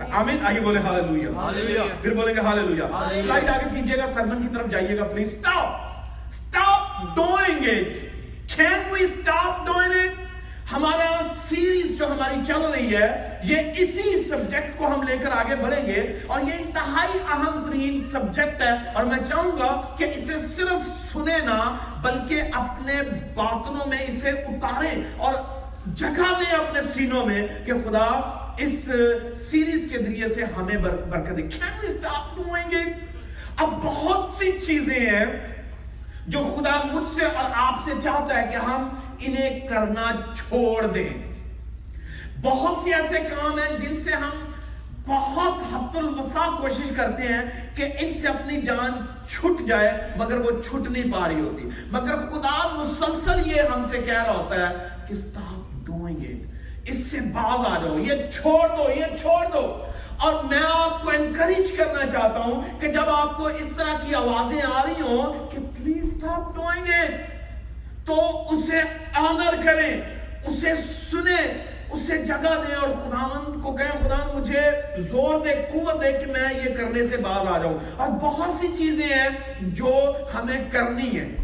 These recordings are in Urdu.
آمین آگے بولے ہاللویا۔ Hallelujah. پھر بولیں گے ہاللویا. سلائڈ آگے کیجیے گا سرمن کی طرف جائیے گا please stop stop doing it can we stop doing it ہمارے یہاں سیریز جو ہماری چل رہی ہے یہ اسی سبجیکٹ کو ہم لے کر آگے بڑھیں گے اور یہ انتہائی اہم ترین سبجیکٹ ہے اور میں چاہوں گا کہ اسے صرف سنے نہ بلکہ اپنے باطنوں میں اسے اتاریں اور جگہ دیں اپنے سینوں میں کہ خدا اس سیریز کے ذریعے سے ہمیں برکت دے۔ Can we stop doing it اب بہت سی چیزیں ہیں جو خدا مجھ سے اور آپ سے چاہتا ہے کہ ہم انہیں کرنا چھوڑ دیں۔ بہت سے ایسے کام ہیں جن سے ہم بہت حد الوفا کوشش کرتے ہیں کہ ان سے اپنی جان چھٹ جائے، مگر وہ چھٹ نہیں پا رہی ہوتی۔ مگر خدا مسلسل یہ ہم سے کہہ رہا ہوتا ہے کہ stop doing it اس سے باز آ جاؤ، یہ چھوڑ دو، یہ چھوڑ دو۔ اور میں آپ کو انکریج کرنا چاہتا ہوں کہ جب آپ کو اس طرح کی آوازیں آ رہی ہوں کہ پلیز stop doing it تو اسے آنر کریں، اسے سنیں، اسے جگہ دیں۔ اور خداوند کو کہیں، خداوند مجھے زور دے، قوت دے کہ میں یہ کرنے سے باز آ جاؤں۔ اور بہت سی چیزیں ہیں جو ہمیں کرنی ہیں۔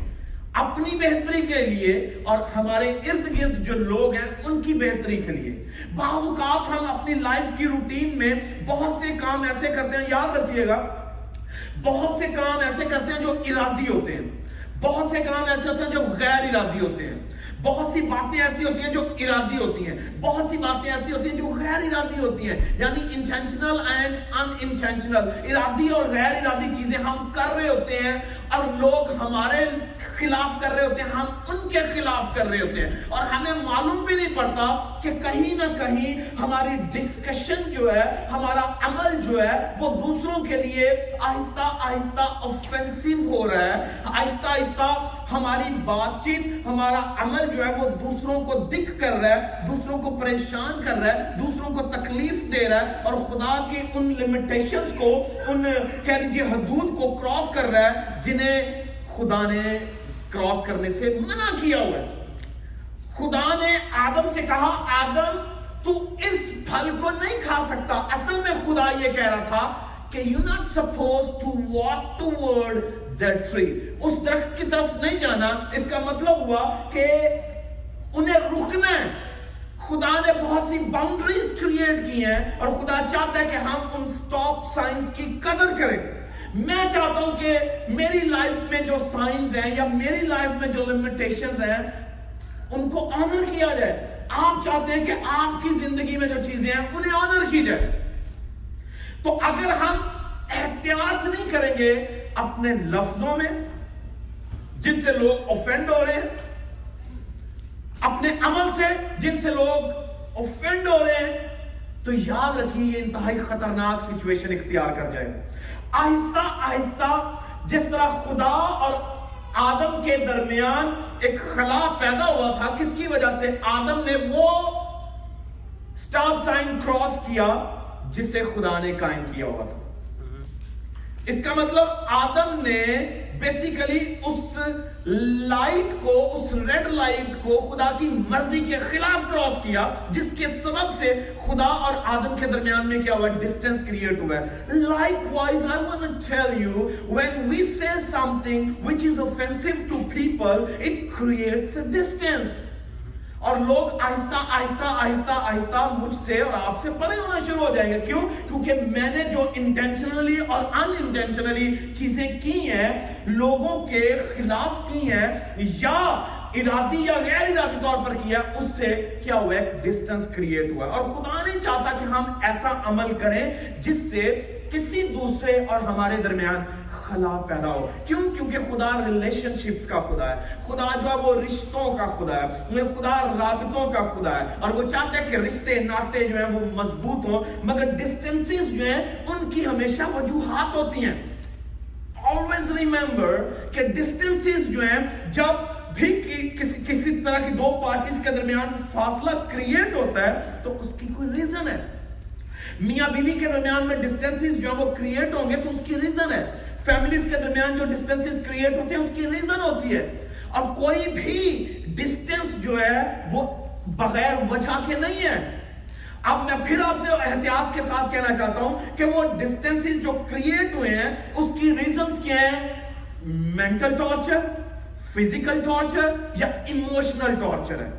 اپنی بہتری کے لیے اور ہمارے ارد گرد جو لوگ ہیں ان کی بہتری کے لیے۔ بعض اوقات ہم اپنی لائف کی روٹین میں بہت سے کام ایسے کرتے ہیں، یاد رکھیے گا، بہت سے کام ایسے کرتے ہیں جو ارادی ہوتے ہیں۔ بہت سے کام ایسے ہوتے ہیں جو غیر ارادی ہوتے ہیں۔ بہت سی باتیں ایسی ہوتی ہیں جو ارادی ہوتی ہیں۔ بہت سی باتیں ایسی ہوتی ہیں جو غیر ارادی ہوتی ہیں۔ یعنی انٹینشنل اینڈ ان انٹینشنل ارادی اور غیر ارادی چیزیں ہم کر رہے ہوتے ہیں اور لوگ ہمارے خلاف کر رہے ہوتے ہیں، ہم ان کے خلاف کر رہے ہوتے ہیں۔ اور ہمیں معلوم بھی نہیں پڑتا کہ کہیں نہ کہیں ہماری ڈسکشن جو ہے، ہمارا عمل جو ہے، وہ دوسروں کے لیے آہستہ آہستہ offensive ہو رہا ہے۔ آہستہ آہستہ ہماری بات چیت ہمارا عمل جو ہے، وہ دوسروں کو دکھ کر رہا ہے، دوسروں کو پریشان کر رہا ہے، دوسروں کو تکلیف دے رہا ہے۔ اور خدا کی ان لمیٹیشنز کو، ان کہہ لیجیے حدود کو کراس کر رہا ہے جنہیں خدا نے کراس کرنے سے منع کیا ہوا ہے۔ خدا نے آدم سے کہا، آدم، تو اس پھل کو نہیں کھا سکتا۔ اصل میں خدا یہ کہہ رہا تھا کہ you not suppose to walk toward that tree اس درخت کی طرف نہیں جانا۔ اس کا مطلب ہوا کہ انہیں رکنا ہے۔ خدا نے بہت سی باؤنڈریز کریٹ کی ہیں اور خدا چاہتا ہے کہ ہم ان سٹاپ سائنس کی قدر کریں۔ میں چاہتا ہوں کہ میری لائف میں جو سائنس ہیں یا میری لائف میں جو لمیٹیشنز ہیں، ان کو آنر کیا جائے۔ آپ چاہتے ہیں کہ آپ کی زندگی میں جو چیزیں ہیں، انہیں آنر کی جائے۔ تو اگر ہم احتیاط نہیں کریں گے اپنے لفظوں میں، جن سے لوگ اوفینڈ ہو رہے ہیں، اپنے عمل سے جن سے لوگ اوفینڈ ہو رہے ہیں، تو یاد رکھیے یہ انتہائی خطرناک سچویشن اختیار کر جائے گا۔ آہستہ آہستہ جس طرح خدا اور آدم کے درمیان ایک خلا پیدا ہوا تھا، کس کی وجہ سے؟ آدم نے وہ سٹاپ سائن کراس کیا جسے خدا نے قائم کیا ہوا تھا۔ اس کا مطلب آدم نے بیسیکلی اس لائٹ کو، اس ریڈ لائٹ کو خدا کی مرضی کے خلاف کراس کیا، جس کے سبب سے خدا اور آدم کے درمیان میں کیا ہوا ڈسٹنس کریٹ ہوا ہے۔ Likewise I want tell you when we say something which is offensive to people it creates distance اور لوگ آہستہ آہستہ آہستہ آہستہ مجھ سے اور آپ سے پرے ہونا شروع ہو جائیں گے۔ کیوں؟ کیونکہ میں نے جو انٹینشنلی اور ان انٹینشنلی چیزیں کی ہیں، لوگوں کے خلاف کی ہیں، یا ارادی یا غیر ارادی طور پر کیا اس سے کیا ہوا ہے؟ ڈسٹنس کریٹ ہوا ہے۔ اور خدا نہیں چاہتا کہ ہم ایسا عمل کریں جس سے کسی دوسرے اور ہمارے درمیان خلا پیدا ہو۔ کیوں؟ کیونکہ خدا ریلیشن شپس کا خدا ہے۔ خدا جو ہے وہ رشتوں کا خدا ہے۔ خدا رابطوں کا خدا ہے۔ اور وہ چاہتا ہے کہ رشتے ناطے جو ہیں وہ مضبوط ہوں مگر ڈسٹنسز جو ہیں ان کی ہمیشہ وجوہات ہوتی ہیں۔ Always remember کہ ڈسٹنسز جو ہیں جب بھی کسی, کسی طرح کی دو پارٹیز کے درمیان فاصلہ کریٹ ہوتا ہے تو اس کی کوئی ریزن ہے۔ میاں بیوی بی کے درمیان میں ڈسٹنسز جو ہیں وہ کریٹ ہوں گے تو اس کی ریزن ہے۔ فیملیز کے درمیان جو ڈسٹنسز کریٹ ہوتے ہیں، اس کی ریزن ہوتی ہے۔ اور کوئی بھی ڈسٹنس جو ہے، وہ بغیر وجہ کے نہیں ہے۔ اب میں پھر آپ سے احتیاط کے ساتھ کہنا چاہتا ہوں کہ وہ ڈسٹینس جو کریٹ ہوئے ہیں، اس کی ریزنز کیا ہیں؟ مینٹل ٹارچر فزیکل ٹارچر یا ایموشنل ٹارچر ہے۔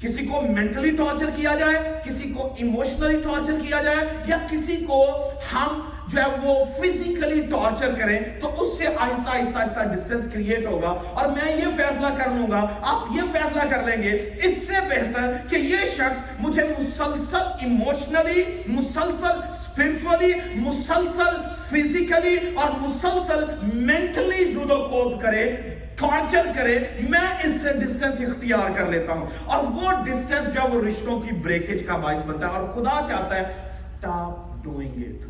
کسی کو مینٹلی ٹارچر کیا جائے، کسی کو ایموشنلی ٹارچر کیا جائے، یا کسی کو ہم جو ہے وہ فزیکلی ٹارچر کریں تو اس سے آہستہ آہستہ آہستہ ڈسٹنس کریٹ ہوگا اور میں یہ فیصلہ کر لوں گا، آپ یہ فیصلہ کر لیں گے، اس سے بہتر کہ یہ شخص مجھے مسلسل ایموشنلی مسلسل اسپرچولی مسلسل فزیکلی اور مسلسل مینٹلی جدو کوب کرے ٹارچر کرے، میں اس سے ڈسٹنس اختیار کر لیتا ہوں۔ اور وہ ڈسٹنس جو ہے وہ رشتوں کی بریکج کا باعث بنتا ہے اور خدا چاہتا ہے، stop doing it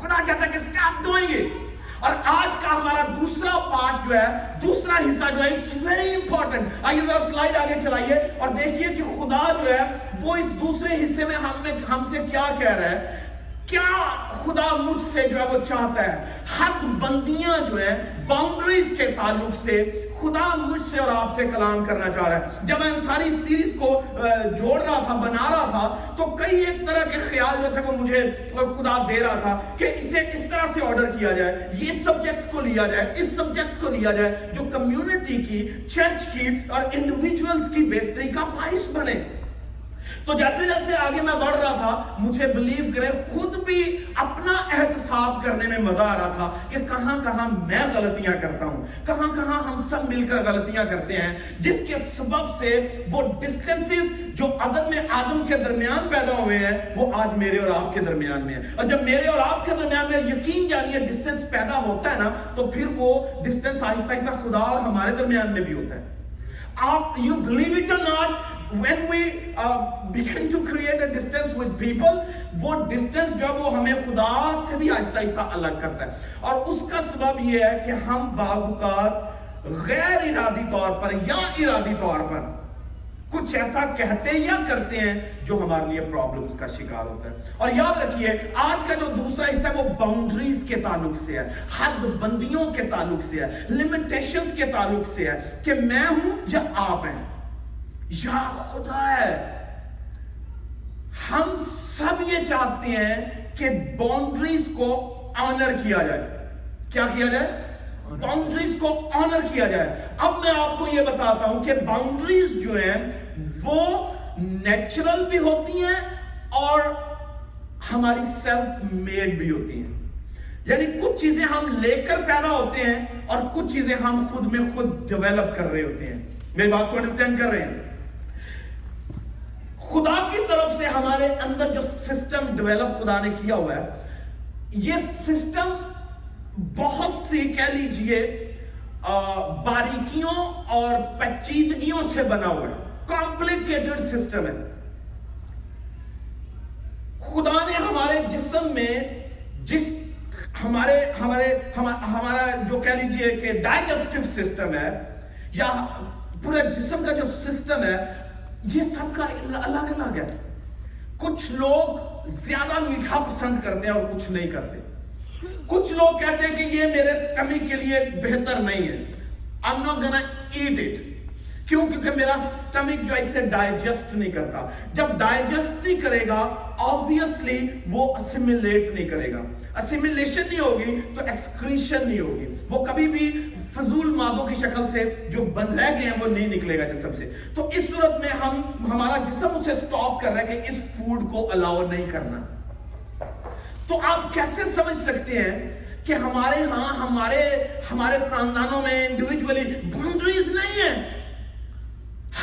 خدا چاہتا ہے کہ stop doing it اور آج کا ہمارا دوسرا پارٹ جو ہے، دوسرا حصہ جو ہے، it's very important آئیے ذرا سلائیڈ آگے چلائیے اور دیکھیے کہ خدا جو ہے، وہ اس دوسرے حصے میں ہم نے ہم سے کیا کہہ رہا ہے۔ کیا خدا مجھ سے جو ہے وہ چاہتا ہے؟ حد بندیاں جو ہے باؤنڈریز کے تعلق سے خدا مجھ سے اور آپ سے کلام کرنا چاہ رہا ہے۔ جب میں ساری سیریز کو جوڑ رہا تھا، بنا رہا تھا، تو کئی ایک طرح کے خیال جو تھے وہ مجھے خدا دے رہا تھا کہ اسے اس طرح سے آرڈر کیا جائے۔ یہ سبجیکٹ کو لیا جائے، اس سبجیکٹ کو لیا جائے جو کمیونٹی کی چرچ کی اور انڈیویجولز کی بہتری کا باعث بنے۔ تو جیسے جیسے آگے میں بڑھ رہا تھا، مجھے بلیو کرے خود بھی اپنا احتساب کرنے میں مزہ آ رہا تھا کہ کہاں کہاں میں غلطیاں کرتا ہوں، کہاں کہاں ہم سب مل کر غلطیاں کرتے ہیں، جس کے سبب سے وہ ڈسٹنسز جو عدد میں آدم کے درمیان پیدا ہوئے ہیں، وہ آج میرے اور آپ کے درمیان میں ہیں۔ اور جب میرے اور آپ کے درمیان میں یقین جانیے ڈسٹنس پیدا ہوتا ہے نا، تو پھر وہ ڈسٹنس آہستہ آہستہ خدا اور ہمارے درمیان میں بھی ہوتا ہے۔ آپ you believe it or not when we uh, begin to create a distance with people وہ distance جو ہے وہ ہمیں خدا سے بھی آہستہ آہستہ الگ کرتا ہے۔ اور اس کا سبب یہ ہے کہ ہم بعض اوقات غیر ارادی طور پر یا ارادی طور پر کچھ ایسا کہتے یا کرتے ہیں جو ہمارے لیے پرابلمز کا شکار ہوتا ہے۔ اور یاد رکھیے، آج کا جو دوسرا حصہ ہے وہ باؤنڈریز کے تعلق سے ہے، حد بندیوں کے تعلق سے ہے لمیٹیشنز کے تعلق سے ہے کہ میں ہوں یا آپ ہیں۔ یا خدا ہے، ہم سب یہ چاہتے ہیں کہ باؤنڈریز کو آنر کیا جائے۔ کیا کیا جائے؟ باؤنڈریز کو آنر کیا جائے۔ اب میں آپ کو یہ بتاتا ہوں کہ باؤنڈریز جو ہیں، وہ نیچرل بھی ہوتی ہیں اور ہماری سیلف میڈ بھی ہوتی ہیں۔ یعنی کچھ چیزیں ہم لے کر پیدا ہوتے ہیں اور کچھ چیزیں ہم خود میں خود ڈیولپ کر رہے ہوتے ہیں۔ میری بات کو انڈرسٹینڈ کر رہے ہیں؟ خدا کی طرف سے ہمارے اندر جو سسٹم ڈیولپ خدا نے کیا ہوا ہے، یہ سسٹم بہت سی کہہ لیجیے باریکیوں اور پیچیدگیوں سے بنا ہوا ہے۔ کمپلیکیٹڈ سسٹم ہے۔ خدا نے ہمارے جسم میں جس ہمارے ہمارے ہمارا جو کہہ لیجیے کہ ڈائجسٹو سسٹم ہے، یا پورے جسم کا جو سسٹم ہے، یہ سب کا الگ الگ ہے۔ کچھ لوگ زیادہ میٹھا پسند کرتے ہیں اور کچھ نہیں کرتے۔ کچھ لوگ کہتے ہیں کہ یہ میرے کمی کے لیے بہتر نہیں ہے۔ I'm not gonna eat it کیوں؟ کیونکہ میرا سٹمک جو ہے اسے ڈائجسٹ نہیں کرتا۔ جب ڈائجسٹ نہیں کرے گا آبویسلی وہ اسیمیلیٹ نہیں کرے گا۔ اسیمیلیشن نہیں ہوگی تو ایکسکریشن نہیں ہوگی۔ وہ کبھی بھی فضول مادوں کی شکل سے جو بن رہ گئے ہیں، وہ نہیں نکلے گا جسم سے۔ تو اس صورت میں ہم، ہمارا جسم اسے سٹاپ کر رہا ہے کہ اس فوڈ کو الاؤ نہیں کرنا۔ تو آپ کیسے سمجھ سکتے ہیں کہ ہمارے ہاں ہمارے ہمارے خاندانوں میں انڈیویجولی باؤنڈریز نہیں ہیں؟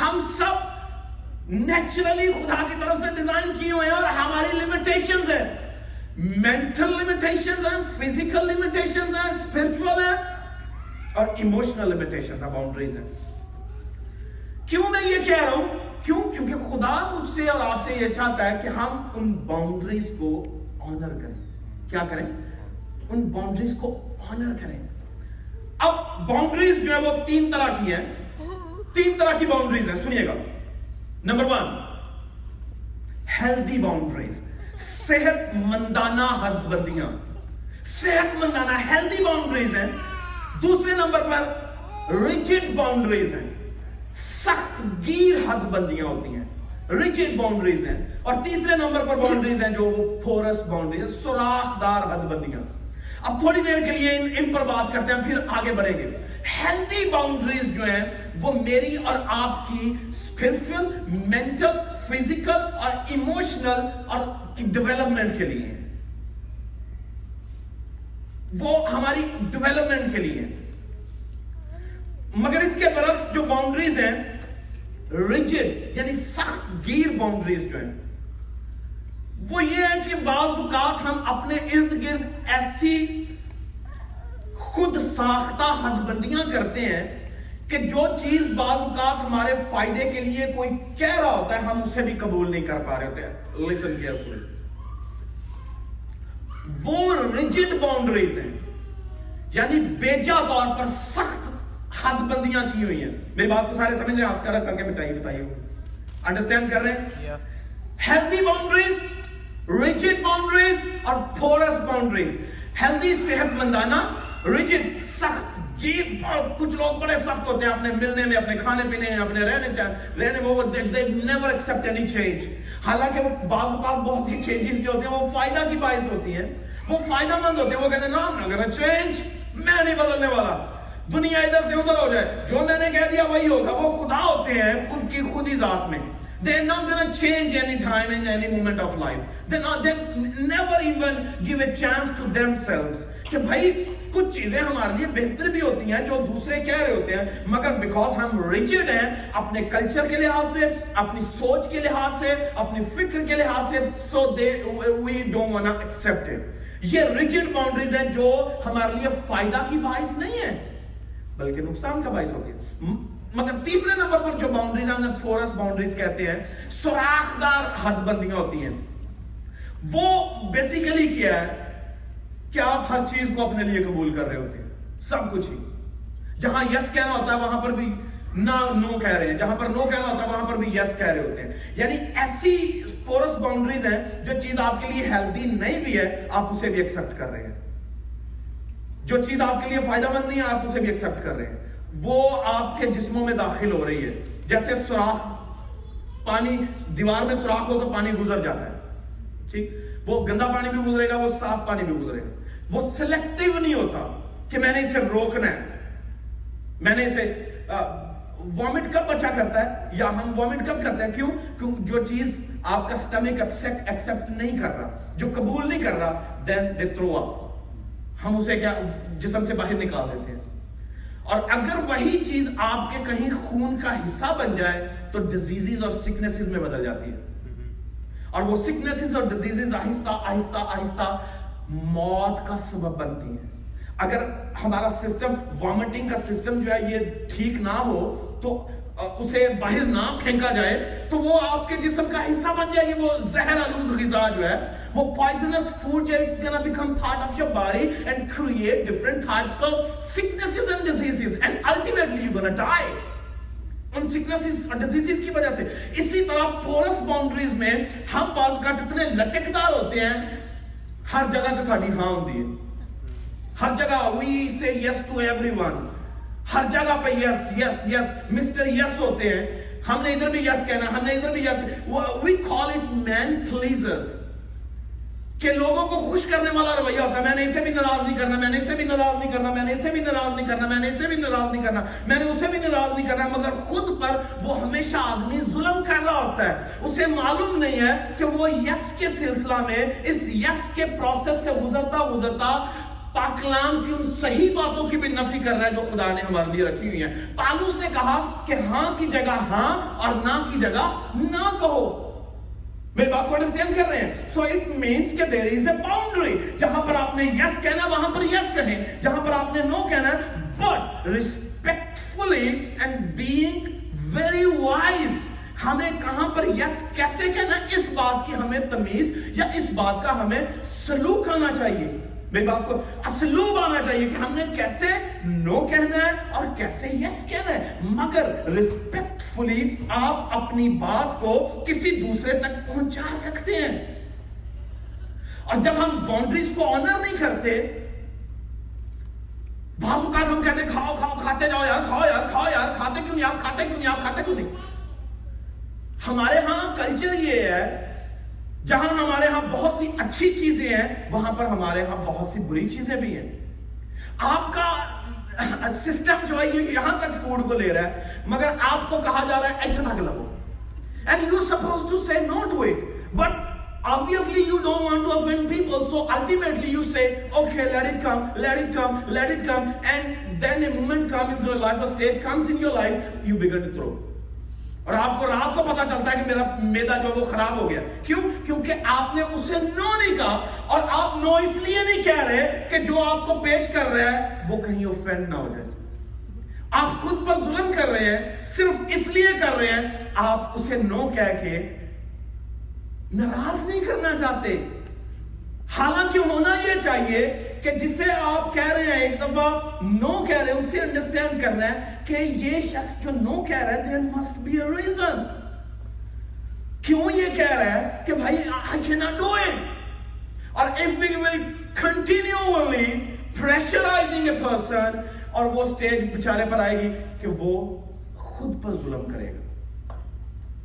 ہم سب نیچرلی خدا کی طرف سے ڈیزائن کیے ہوئے ہیں اور ہماری لمیٹیشنز ہیں۔ مینٹل لمیٹیشنز ہیں فزیکل لمیٹیشنز ہیں اسپرچول ہیں اور ایموشنل لمیٹیشن ہیں باؤنڈریز ہیں۔ کیوں میں یہ کہہ رہا ہوں؟ کیوں؟ کیونکہ خدا مجھ سے اور آپ سے یہ چاہتا ہے کہ ہم ان باؤنڈریز کو آنر کریں کیا کریں ان باؤنڈریز کو آنر کریں اب باؤنڈریز جو ہے وہ تین طرح کی ہیں تین طرح کی باؤنڈریز ہیں سنیے گا نمبر ون ہیلدی باؤنڈریز صحت مندانہ حد بندیاں صحت مندانہ ہیلدی باؤنڈریز ہیں دوسرے نمبر پر ریجڈ باؤنڈریز ہیں سخت گیر حد بندیاں ہوتی ہیں ریجڈ باؤنڈریز ہیں اور تیسرے نمبر پر باؤنڈریز ہیں جو وہ پورس باؤنڈریز سوراخ دار حد بندیاں اب تھوڑی دیر کے لیے ان پر بات کرتے ہیں، پھر آگے بڑھیں گے۔ ہیلدی باؤنڈریز جو ہیں، وہ میری اور آپ کی اسپرچل مینٹل فزیکل اور ایموشنل اور ڈیولپمنٹ کے لیے ہیں۔ وہ ہماری ڈیولپمنٹ کے لیے ہیں۔ مگر اس کے برعکس جو باؤنڈریز ہیں رجڈ یعنی سخت گیر باؤنڈریز جو ہیں. وہ یہ ہے کہ بعض اوقات ہم اپنے ارد گرد ایسی خود ساختہ حد بندیاں کرتے ہیں کہ جو چیز بعض اوقات ہمارے فائدے کے لیے کوئی کہہ رہا ہوتا ہے، ہم اسے بھی قبول نہیں کر پا رہے ہوتے ہیں. لسن کیئرفلی وہ رجڈ باؤنڈریز ہیں. یعنی بیجا طور پر سخت حد بندیاں کی ہوئی ہیں۔ میرے بات کو سارے سمجھ رہے ہیں ہاتھ کر کر کے بتائیے بتائیے۔ انڈرسٹینڈ کر رہے ہیں؟ ہیلدی باؤنڈریز ریجڈ باؤنڈریز اور پورس باؤنڈریز ہیلدی صحت مندانہ ریجڈ سخت کچھ لوگ بڑے سخت ہوتے ہیں۔ اپنے ملنے میں اپنے کھانے پینے میں اپنے رہنے چاہے رہنے وہ they, they never accept any change. حالانکہ وہ بعض اوقات بہت ہی چینجز جو ہوتے ہیں وہ فائدہ کی باعث ہوتی ہیں۔ وہ فائدہ مند ہوتے ہیں وہ کہتے ہیں نا چینج میں نہیں بدلنے والا۔ دنیا ادھر سے ادھر ہو جائے۔ جو میں نے کہہ دیا وہی ہوگا۔ وہ خدا ہوتے ہیں خود کی خود ہی ذات میں۔ They're not going to change any time in any moment of life. They're not, they never even give a chance to themselves. کہ بھائی کچھ چیزیں ہمارے لیے بہتر بھی ہوتی ہیں جو دوسرے کہہ رہے ہوتے ہیں مگر بیکاز ہم ریجڈ ہیں اپنے کلچر کے لحاظ سے اپنی سوچ کے لحاظ سے اپنی فکر کے لحاظ سے so they we don't wanna accept یہ ریجڈ باؤنڈریز ہیں جو ہمارے لیے فائدہ کی باعث نہیں ہے بلکہ نقصان کا باعث ہوگی مطلب تیسرے نمبر پر جو باؤنڈریز ہیں فورس باؤنڈریز کہتے ہیں، سوراخدار حد بندیاں ہوتی ہیں۔ وہ بیسیکلی کیا ہے کہ آپ ہر چیز کو اپنے لیے قبول کر رہے ہوتے ہیں۔ سب کچھ ہی۔ جہاں یس کہنا ہوتا ہے، وہاں پر بھی نہ نو کہہ رہے ہیں۔ جہاں پر نو کہنا ہوتا ہے، وہاں پر بھی یس کہہ رہے ہوتے ہیں۔ یعنی ایسی پورس باؤنڈریز ہیں جو چیز آپ کے لیے ہیلدی نہیں بھی ہے، آپ اسے بھی ایکسپٹ کر رہے ہیں۔ جو چیز آپ کے لیے فائدہ مند نہیں ہے، آپ اسے بھی ایکسپٹ کر رہے ہیں۔ وہ آپ کے جسموں میں داخل ہو رہی ہے۔ جیسے سوراخ، پانی، دیوار میں سوراخ ہو تو پانی گزر جاتا ہے۔ ٹھیک؟ وہ گندا پانی بھی گزرے گا، وہ صاف پانی بھی گزرے گا۔ وہ سلیکٹو نہیں ہوتا کہ میں نے اسے روکنا ہے۔ میں نے اسے وامٹ کب بچا کرتا ہے؟ یا ہم وامٹ کب کرتے ہیں؟ کیوں؟ کیوں؟ جو چیز آپ کا سٹمک ایکسپٹ نہیں کر رہا، جو قبول نہیں کر رہا دین دے تھرو اپ ہم اسے کیا جسم سے باہر نکال دیتے ہیں۔ اور اگر وہی چیز آپ کے کہیں خون کا حصہ بن جائے، تو ڈیزیزز اور سکنسز میں بدل جاتی ہے۔ اور وہ سکنسز اور ڈیزیزز آہستہ آہستہ آہستہ موت کا سبب بنتی ہیں۔ اگر ہمارا سسٹم وامٹنگ کا سسٹم جو ہے یہ ٹھیک نہ ہو، تو اسے باہر نہ پھینکا جائے، تو وہ آپ کے جسم کا حصہ بن جائے گی وہ زہر آلود غذا جو ہے وہ poisonous food yeah, it's gonna become part of your body and create different types of sicknesses and diseases and ultimately you're gonna die in sicknesses اور کی وجہ سے اسی طرح پورس باؤنڈریز میں ہم بعض کا جتنے لچکدار ہوتے ہیں ہر جگہ تے ساڈی ہاں ہوندی ہے ہر جگہ we say yes to everyone ہر جگہ پہ یس یس یس مسٹر yes ہوتے ہیں ہم نے ادھر بھی یس کہنا ہم نے ادھر بھی yes we call it man pleasers کہ لوگوں کو خوش کرنے والا رویہ ہوتا ہے۔ میں نے اسے بھی ناراض نہیں کرنا، میں نے اسے بھی ناراض نہیں کرنا، میں نے اسے بھی ناراض نہیں کرنا، میں نے اسے بھی ناراض نہیں کرنا، میں نے اسے بھی ناراض نہیں کرنا، مگر خود پر وہ ہمیشہ آدمی ظلم کر رہا ہوتا ہے۔ اسے معلوم نہیں ہے کہ وہ یس کے سلسلہ میں، اس یس کے پروسیس سے گزرتا گزرتا پاکلام کی ان صحیح باتوں کی بھی نفی کر رہا ہے جو خدا نے ہمارے لیے رکھی ہوئی ہیں۔ پالوس نے کہا کہ ہاں کی جگہ ہاں اور نہ کی جگہ نہ کہو۔ میرے بات کو انڈرسٹینڈ کر رہے ہیں. سو اٹ مینس کہ دیر از اے باؤنڈری جہاں پر آپ نے یس yes کہنا وہاں پر یس yes کہیں. جہاں پر آپ نے نو no کہنا but respectfully and being very wise ہمیں کہاں پر یس yes کیسے کہنا اس بات کی ہمیں تمیز یا اس بات کا ہمیں سلوک کرنا چاہیے. میری باپ کو اسلوب آنا چاہیے کہ ہم نے کیسے نو کہنا ہے اور کیسے یس کہنا ہے۔ مگر رسپیکٹ فلی آپ اپنی بات کو کسی دوسرے تک پہنچا سکتے ہیں۔ اور جب ہم باؤنڈریز کو آنر نہیں کرتے، بعض اوقات ہم کہتے ہیں، کھاؤ کھاؤ، کھاتے جاؤ، یار، کھاؤ یار کھاؤ، یار، کھاتے کیوں نہیں؟ آپ کھاتے کیوں نہیں؟ آپ کھاتے کیوں نہیں؟ ہمارے ہاں کلچر یہ ہے جہاں ہمارے ہاں بہت سی اچھی چیزیں ہیں وہاں پر ہمارے ہاں بہت سی بری چیزیں بھی ہیں آپ کا سسٹم جو ہے یہ یہاں تک فوڈ کو لے رہا ہے مگر آپ کو کہا جا رہا ہے ایسا تک لگو and you suppose to say no to it but obviously you don't want to offend people so ultimately you say okay let it come let it come let it come and then a moment comes in your life a stage comes in your life you begin to throw اور آپ کو رات کو پتا چلتا ہے کہ میرا میدا جو وہ خراب ہو گیا۔ کیوں؟ کیونکہ آپ نے اسے نو نہیں کہا اور آپ نو اس لیے نہیں کہہ رہے کہ جو آپ کو پیش کر رہا ہے وہ کہیں اوفینڈ نہ ہو جائے۔ آپ خود پر ظلم کر رہے ہیں، صرف اس لیے کر رہے ہیں، آپ اسے نو کہہ کے ناراض نہیں کرنا چاہتے۔ حالانکہ ہونا یہ چاہیے کہ جسے آپ کہہ رہے ہیں، ایک دفعہ نو کہہ رہے ہیں، اسے انڈرسٹینڈ کرنا ہے کہ یہ شخص جو نو کہہ رہا ہے، there must be a reason. کیوں یہ کہہ رہا ہے کہ بھائی، I cannot do it. اور if we will continually pressurizing a person اور وہ سٹیج بچارے پر آئے گی کہ وہ خود پر ظلم کرے گا۔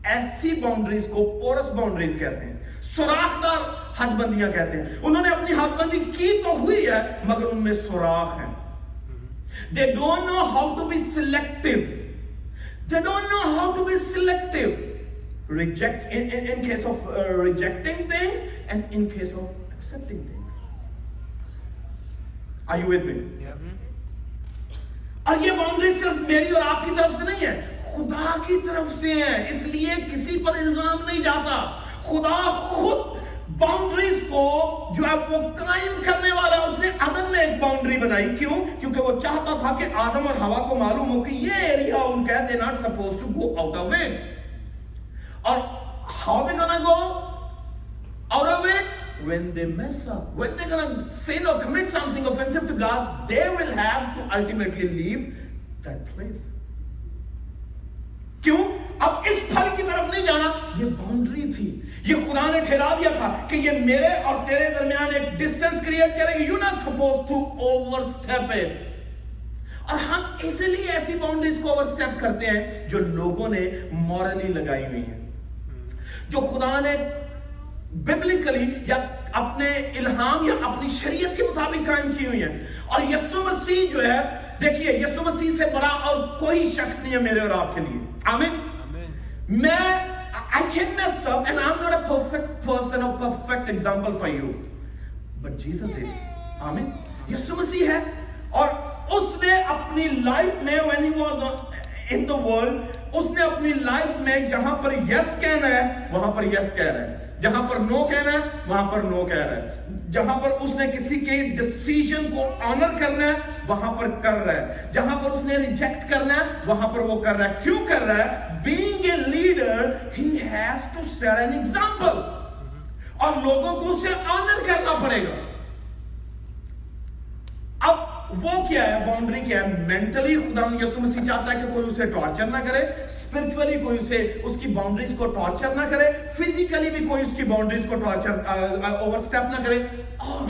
ایسی باؤنڈریز کو پورس باؤنڈریز کہتے ہیں۔ سوراخ دار حد بندیاں کہتے ہیں۔ انہوں نے اپنی حد بندی کی تو ہوئی ہے مگر ان میں سوراخ ہیں they don't know how to be selective. They don't know how to be selective. Reject in, in, in case of uh, rejecting things and in case of accepting things. Are you with me? Yeah. اور یہ باؤنڈری صرف میری اور آپ کی طرف سے نہیں ہے خدا کی طرف سے ہے۔ اس لیے کسی پر الزام نہیں جاتا۔ خدا خود باؤنڈریز کو جو ہے وہ قائم کرنے والا ہے اس نے عدن میں ایک باؤنڈری بنائی۔ کیوں؟ کیونکہ وہ چاہتا تھا کہ آدم اور ہوا کو معلوم ہو کہ یہ ایریا ان کا they not suppose to go out of it اور how they gonna go out of it? When they mess up. When they're gonna sin or commit something offensive to God, they will have to ultimately leave that place. کیوں؟ اب اس پھل کی طرف نہیں جانا یہ باؤنڈری تھی۔ یہ خدا نے ٹھہرا دیا تھا کہ یہ میرے اور تیرے درمیان ایک ڈسٹینس کریٹ کرے گی. You not suppose to overstep it اور ہم اسی لیے ایسی باؤنڈریز کو اوور اسٹیپ کرتے ہیں جو لوگوں نے مورلی لگائی ہوئی ہیں. جو خدا نے ببلکلی یا اپنے الہام یا اپنی شریعت کے مطابق قائم کی ہوئی ہیں. اور یسو مسیح جو ہے دیکھیے یسو مسیح سے بڑا اور کوئی شخص نہیں ہے میرے اور آپ کے لیے. آمین. میں I can mess up and I'm not a perfect person or perfect example for you. But Jesus is. آمین یسو مسیح ہے اور اس نے اپنی لائف میں when he was in the world اس نے اپنی لائف میں جہاں پر یس کہنا ہے وہاں پر یس کہہ رہا ہے جہاں پر نو کہنا ہے وہاں پر نو کہہ رہا ہے جہاں پر اس نے کسی کے ڈسیزن کو آنر کرنا ہے وہاں پر کر رہا ہے۔ جہاں پر اس نے ریجیکٹ کرنا ہے، وہاں پر وہ کر رہا ہے۔ کیوں کر رہا ہے؟ Being a leader he has to set an example اور لوگوں کو اسے آنر کرنا پڑے گا۔ اب وہ کیا ہے؟ باؤنڈری کیا ہے؟ مینٹلی خدا یسو مسیح چاہتا ہے کہ کوئی اسے ٹارچر نہ کرے اسپرچولی کوئی اسے اس کی باؤنڈریز کو ٹارچر نہ کرے فزیکلی بھی کوئی اس کی باؤنڈریز کو ٹارچر اوور اسٹیپ نہ کرے۔ اور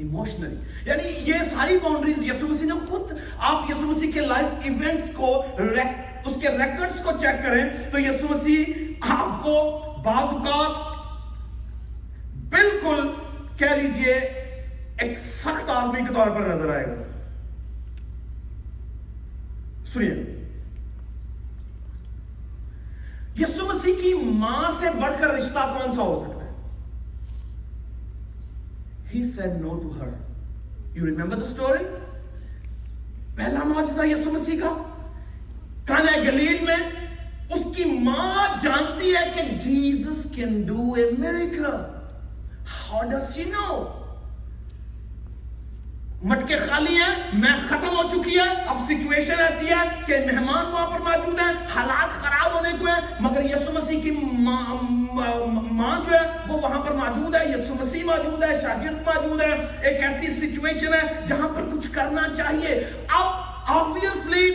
ایموشنلی یعنی یہ ساری باؤنڈریز یسو مسیح نے خود آپ یسو مسیح کے لائف ایونٹس کو اس کے ریکارڈز کو چیک کریں تو یسو مسیح آپ کو بعض اوقات بالکل کہہ لیجیے ایک سخت آدمی کے طور پر نظر آئے گا۔ سنیے۔ یسو مسیح کی ماں سے بڑھ کر رشتہ کون سا ہو سکتا He said no to her. You remember the story? پہلا معجزہ یسو مسیح کا کانا گلیل میں اس کی ماں جانتی ہے کہ Jesus can do a miracle how does she know مٹکے خالی ہیں، میں ختم ہو چکی ہے اب سچویشن ایسی ہے کہ مہمان وہاں پر موجود ہیں، حالات خراب ہونے کو ہیں، مگر یسو مسیح کی ماں جو ہے، وہ وہاں پر موجود ہے، یسو مسیح موجود ہے، شاگرد موجود ہے۔ ایک ایسی سچویشن ہے جہاں پر کچھ کرنا چاہیے۔ اب آبویسلی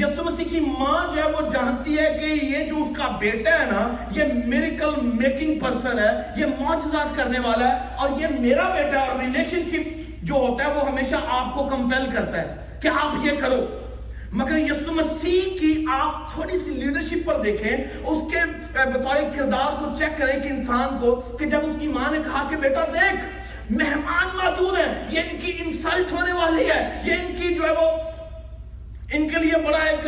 یسو مسیح کی ماں جو ہے، وہ جانتی ہے کہ یہ جو اس کا بیٹا ہے نا، یہ میریکل میکنگ پرسن ہے، یہ معجزات کرنے والا ہے اور یہ میرا بیٹا ہے اور ریلیشن شپ جو ہوتا ہے وہ ہمیشہ آپ کو کمپیل کرتا ہے کہ آپ یہ کرو۔ مگر یسو مسیح کی آپ تھوڑی سی لیڈرشپ پر دیکھیں، اس کے بطور کردار کو چیک کریں کہ انسان کو کہ جب اس کی ماں نے کہا کہ بیٹا دیکھ، مہمان موجود ہیں، یہ ان کی انسلٹ ہونے والی ہے، یہ ان کی جو ہے وہ ان کے لیے بڑا ایک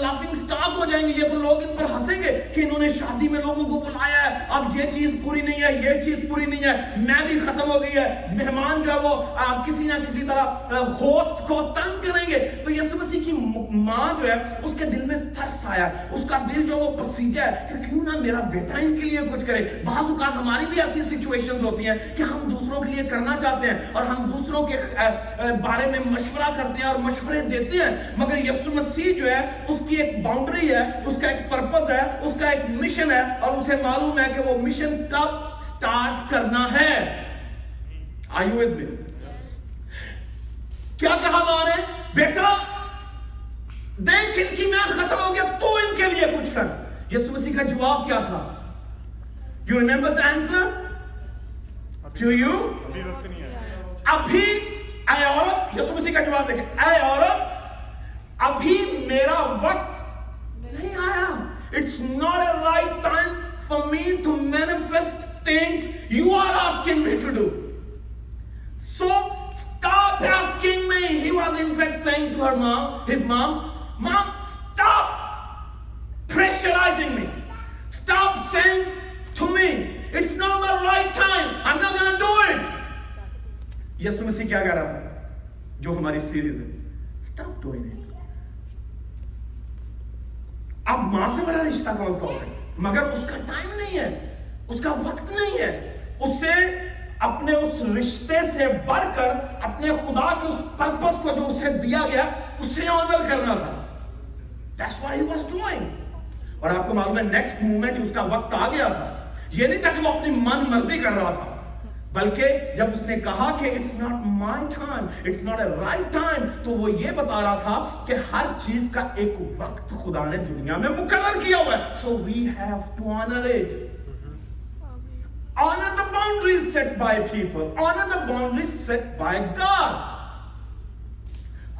لافنگ سٹاک ہو جائیں گے؟ یہ تو لوگ ان پر ہنسیں گے کہ انہوں نے شادی میں لوگوں کو بلایا ہے۔ اب یہ چیز پوری نہیں ہے، یہ چیز پوری نہیں ہے۔ میں بھی ختم ہو گئی ہے۔ مہمان جو ہے وہ کسی نہ کسی طرح ہوسٹ کو تنگ کریں گے۔ تو یسو مسیح کی ماں جو ہے، اس کے دل میں ترس آیا۔ اس کا دل جو وہ پسیجا ہے کہ کیوں نہ میرا بیٹا ان کے لیے کچھ کرے۔ بعض اوقات ہماری بھی ایسی سچویشنز ہوتی ہیں کہ ہم دوسروں کے لیے کرنا چاہتے ہیں اور ہم دوسروں کے بارے میں مشورہ کرتے ہیں اور مشورے دیتے ہیں۔ مگر یسو مسیح جو ہے اس کی ایک باؤنڈری ہے اس کا ایک پرپس ہے اس کا ایک مشن ہے اور اسے معلوم ہے کہ وہ مشن کب سٹارٹ کرنا ہے۔ آئی with me? کیا کہا ماں نے؟ بیٹا دیکھ ان کی میں ختم ہو گیا تو ان کے لیے کچھ کر۔ یسو مسیح کا جواب کیا تھا؟ You remember the answer to you ابھی اے عورت یسو مسیح کا جواب دیکھیں۔ اے عورت ابھی میرا وقت نہیں آیا it's not a right time for me to manifest things you are asking me to do so stop asking me he was in fact saying to her mom his mom mom stop pressurizing me stop saying to me it's not the right time I not gonna do it Yesu Masih کیا کہہ رہا تھا جو ہماری سیریز ہے اسٹاپ ڈوئنگ اٹ اب ماں سے بڑا رشتہ کون سا ہوتا ہے؟ مگر اس کا ٹائم نہیں ہے، اس کا وقت نہیں ہے۔ اسے اپنے اس رشتے سے بڑھ کر، اپنے خدا کے اس پرپس کو جو اسے دیا گیا، اسے آنر کرنا تھا۔ That's what he was doing. اور آپ کو معلوم ہے نیکسٹ مومنٹ اس کا وقت آ گیا تھا۔ یہ نہیں تھا کہ وہ اپنی من مرضی کر رہا تھا۔ بلکہ جب اس نے کہا کہ it's not my time it's not a right time تو وہ یہ بتا رہا تھا کہ ہر چیز کا ایک وقت خدا نے دنیا میں مقرر کیا ہوا ہے۔ So we have to honour it honor the boundaries set by people. Honor the boundaries set by God.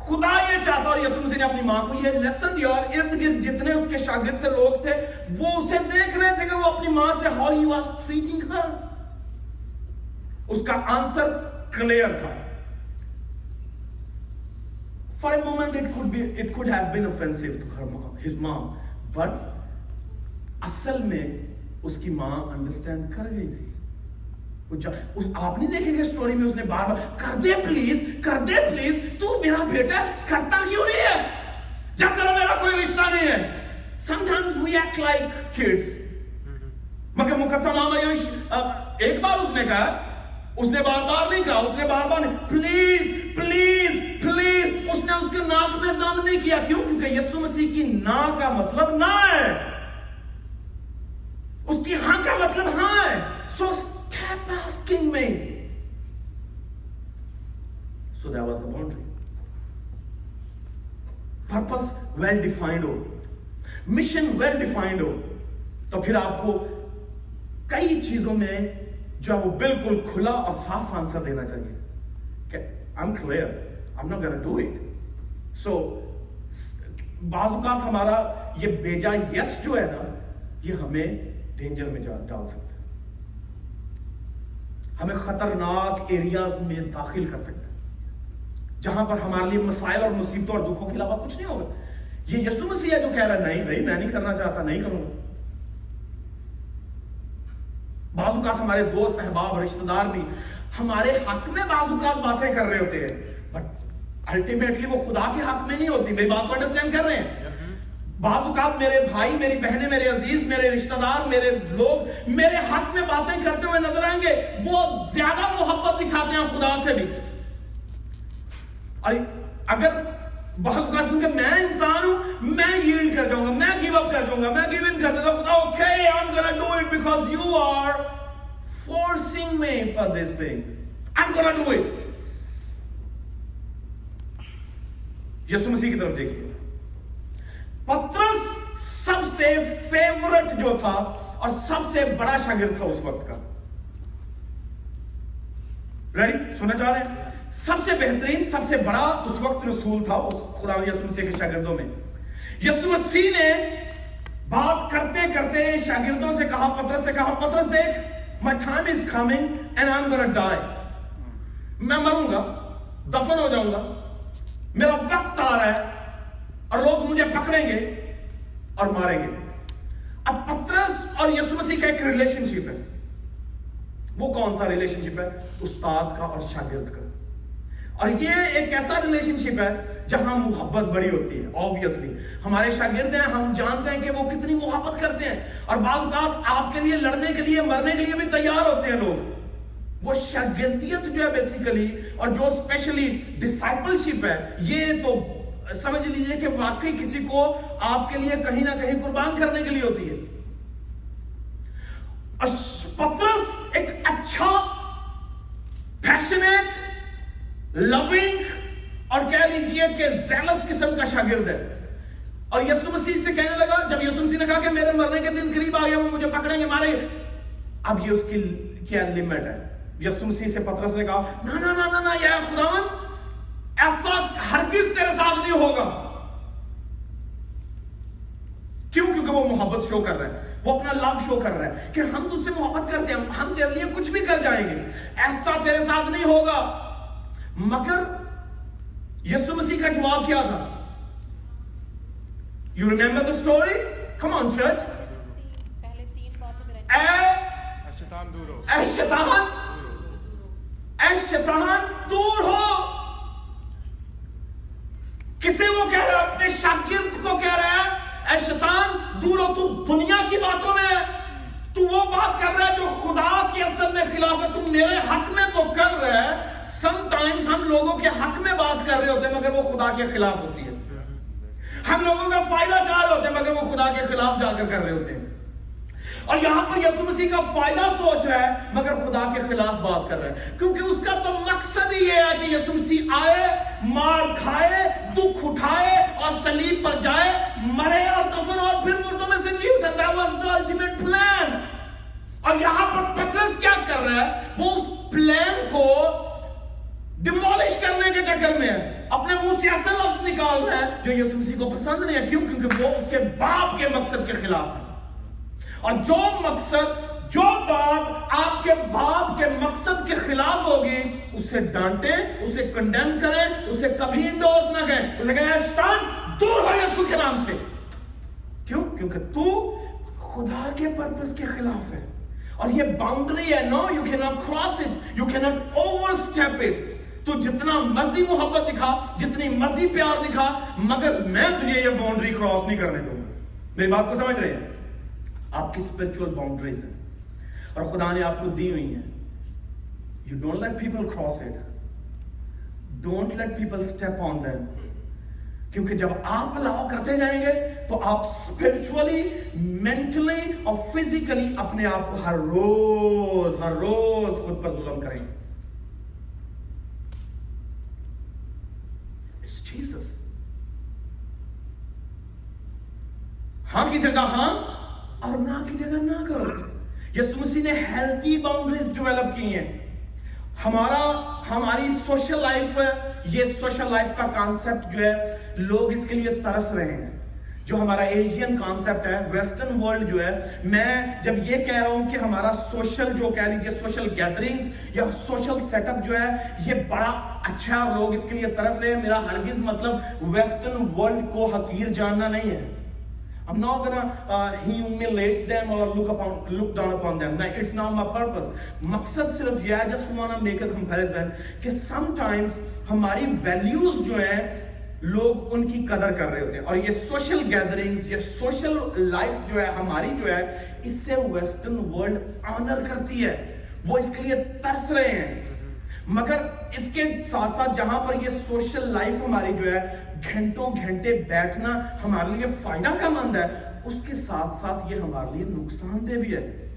خدا یہ چاہتا اور یسوع مسیح نے اپنی ماں کو یہ لیسن دیا اور ارد گرد جتنے اس کے شاگرد تھے، لوگ تھے، وہ اسے دیکھ رہے تھے کہ وہ اپنی ماں سے how he was treating her. اس کا آنسر کلیئر تھا۔ For a moment it could be it could have been offensive to her mom his mom but اصل میں اس کی ماں انڈرسٹینڈ کر گئی تھی۔ آپ نہیں دیکھیں گے سٹوری میں اس نے بار بار کر دے پلیز کر دے پلیز تو میرا بیٹا کرتا کیوں نہیں ہے؟ جب تک میرا کوئی رشتہ نہیں ہے۔ Sometimes we act like kids. مگر مقدسہ ایک بار اس نے کہا اس نے بار بار نہیں کہا، اس نے بار بار نہیں۔ پلیز پلیز پلیز اس نے اس کے ناک میں دم نہیں کیا۔ کیوں؟ کیونکہ یسو مسیح کی نا کا مطلب نہ ہے۔ اس کی ہاں کا مطلب ہاں ہے۔ سو stop asking me. So that was the boundary. Purpose well defined who mission well defined ہو تو پھر آپ کو کئی چیزوں میں جو وہ بالکل کھلا اور صاف آنسر دینا چاہیے کہ I'm clear. I'm not gonna do it. So بعض اوقات ہمارا یہ بیجا یس جو ہے نا، یہ ہمیں ڈینجر میں ڈال سکتا ہے۔ ہمیں خطرناک ایریاز میں داخل کر سکتا ہے۔ جہاں پر ہمارے لیے مسائل اور مصیبتوں اور دکھوں کے علاوہ کچھ نہیں ہوگا۔ یہ یسو مسیح ہے جو کہہ رہا ہے، نہیں بھائی میں نہیں کرنا چاہتا، نہیں کروں گا۔ بعض اوقات ہمارے دوست، احباب، رشتہ دار بھی ہمارے حق میں بعض اوقات باتیں کر رہے ہوتے ہیں بٹ الٹیمیٹلی وہ خدا کے حق میں نہیں ہوتی، میری بات کو انڈرسٹینڈ کر رہے ہیں۔ بعض اوقات میرے بھائی، میری بہنیں، میرے عزیز، میرے رشتہ دار، میرے لوگ میرے حق میں باتیں کرتے ہوئے نظر آئیں گے، وہ زیادہ محبت دکھاتے ہیں خدا سے بھی۔ اور اگر بعض اوقات کیونکہ میں انسان ہوں، میں ییلڈ کر جاؤں گا، میں گیو اپ کر جاؤں گا، میں گیو ان کر دیتا ہوں خدا okay I am gonna do it because you are forcing me for this thing I am gonna do it یسوع مسیح کی طرف دیکھیے۔ پترس سب سے فیورٹ جو تھا اور سب سے بڑا شاگرد تھا اس وقت کا۔ ریڈی سننا چاہ رہے ہیں؟ سب سے بہترین، سب سے بڑا اس وقت رسول تھا، اس خدا یسو مسیح کے شاگردوں میں۔ یسو مسیح نے بات کرتے کرتے شاگردوں سے کہا، پترس سے کہا، پترس دیکھ، my time is coming and I'm gonna die. میں مروں گا، دفن ہو جاؤں گا، میرا وقت آ رہا ہے اور لوگ مجھے پکڑیں گے اور ماریں گے۔ اب پترس اور یسو مسیح کا ایک ریلیشن شپ ہے۔ وہ کون سا ریلیشن شپ ہے؟ استاد کا اور شاگرد کا۔ اور یہ ایک ایسا ریلیشن شپ ہے جہاں محبت بڑی ہوتی ہے آبویسلی ہمارے شاگرد ہیں، ہم جانتے ہیں کہ وہ کتنی محبت کرتے ہیں۔ اور بعض اوقات آپ کے لیے، لڑنے کے لیے، مرنے کے لیے بھی تیار ہوتے ہیں لوگ۔ وہ شاگردیت جو ہے بیسیکلی اور جو اسپیشلی ڈسائپل شپ ہے، یہ تو سمجھ لیجیے کہ واقعی کسی کو آپ کے لیے کہیں نہ کہیں قربان کرنے کے لیے ہوتی ہے۔ اور پترس ایک اچھا پیشنیٹ لونگ اور کہہ لیجیے کہ زیلس قسم کا شاگرد ہے۔ اور یسو مسیح سے کہنے لگا، جب یسو مسیح نے کہا کہ میرے مرنے کے دن قریب آ گیا وہ مجھے پکڑیں گے مارے اب یہ اس کی کیا لمٹ ہے؟ یسو مسیح سے پترس نے کہا نا نا نا نا نا یا خداون ایسا ہرگز تیرے ساتھ نہیں ہوگا۔ کیوں؟ کیونکہ وہ محبت شو کر رہا ہے۔ وہ اپنا لو شو کر رہا ہے کہ ہم تجھ سے محبت کرتے ہیں، ہم تیرے لیے کچھ بھی کر جائیں گے۔ ایسا تیرے ساتھ نہیں ہوگا۔ مگر یسو مسیح کا جواب کیا تھا؟ You remember the story come on church اے شیطان دور ہو۔ اے شیطان اے شیطان دور ہو۔ کسے وہ کہہ رہا ہے؟ اپنے شاگرد کو کہہ رہا ہے اے شیطان دور ہو تو دنیا کی باتوں میں تو وہ بات کر رہا ہے جو خدا کی اصل میں خلاف ہے تم میرے حق میں تو کر رہا ہے۔ سم ٹائمز ہم لوگوں کے حق میں بات کر رہے ہوتے ہیں مگر وہ خدا کے خلاف ہوتی ہے۔ ہم لوگوں کا فائدہ چاہ رہے ہوتے ہیں مگر وہ خدا کے خلاف جا کر کر رہے ہوتے ہیں۔ اور یہاں پر یسو مسیح کا فائدہ سوچ رہا ہے مگر خدا کے خلاف بات کر رہا ہے۔ کیونکہ اس کا تو مقصد ہی یہ ہے کہ یسو مسیح آئے، مار کھائے، دکھ اٹھائے اور سلیب پر جائے، مرے اور دفن اور پھر مردوں میں سے جی اٹھا that was the ultimate plan اور یہاں پر پترس کیا کر رہا ہے؟ وہ اس پلان کو ڈیمولش کرنے کے چکر میں ہے۔ اپنے منہ سے ایسا لفظ نکال رہا ہے جو یسوع مسیح کو پسند نہیں ہے۔ کیوں؟ کیونکہ وہ اس کے باپ کے مقصد کے خلاف ہے۔ اور جو مقصد، جو بات آپ کے باپ کے مقصد کے خلاف ہوگی، اسے ڈانٹے اسے کنڈیم کریں، اسے کبھی انڈورس نہ کہیں اسے کہیں اے شیطان، دور ہو یسوع کے نام سے! کیوں؟ کیونکہ تو خدا کے پرپس کے خلاف ہے۔ اور یہ باؤنڈری ہے no you can not cross it you can not overstep it تو جتنا مرضی محبت دکھا، جتنی مرضی پیار دکھا، مگر میں تجھے یہ باؤنڈری کراس نہیں کرنے دوں گا۔ میری بات کو سمجھ رہے ہیں؟ آپ کی اسپرچل باؤنڈریز ہیں۔ اور خدا نے آپ کو دی ہوئی ہیں۔ You don't let people cross it don't let people step on them کیونکہ جب آپ الاؤ کرتے جائیں گے، تو آپ اسپرچولی مینٹلی اور فزیکلی اپنے آپ کو ہر روز ہر روز خود پر ظلم کریں گے It's Jesus. ہاں کی جگہ ہاں؟ اور نہ کی جگہ نہ کرو۔ یسوع مسیح نے ہیلتھی باؤنڈریز ڈیولپ کی ہیں۔ ہمارا ہماری سوشل لائف یہ سوشل لائف کا کانسیپٹ جو ہے، لوگ اس کے لیے ترس رہے ہیں۔ جو ہمارا ایشین کانسیپٹ ہے ویسٹرن ورلڈ جو ہے، میں جب یہ کہہ رہا ہوں کہ ہمارا سوشل جو کہہ لیجیے سوشل گیدرنگز یا سوشل سیٹ اپ جو ہے، یہ بڑا اچھا لوگ اس کے لیے ترس رہے ہیں۔ میرا ہرگز مطلب ویسٹرن ورلڈ کو حقیر جاننا نہیں ہے۔ I'm not gonna uh, humiliate them or look upon look down upon them. No, it's not my purpose. مقصد صرف یہ ہے just wanna make a comparison کہ sometimes ہماری values جو ہیں لوگ ان کی قدر کر رہے ہوتے ہیں اور یہ سوشل گیدرنگز یا سوشل لائف جو ہے ہماری جو ہے اس سے ویسٹرن ورلڈ آنر کرتی ہے وہ اس کے لیے ترس رہے ہیں مگر اس کے ساتھ ساتھ جہاں پر یہ سوشل لائف ہماری جو ہے گھنٹوں گھنٹے بیٹھنا ہمارے لیے فائدہ کا مند ہے۔ اس کے ساتھ ساتھ یہ ہمارے لیے نقصان دہ بھی ہے۔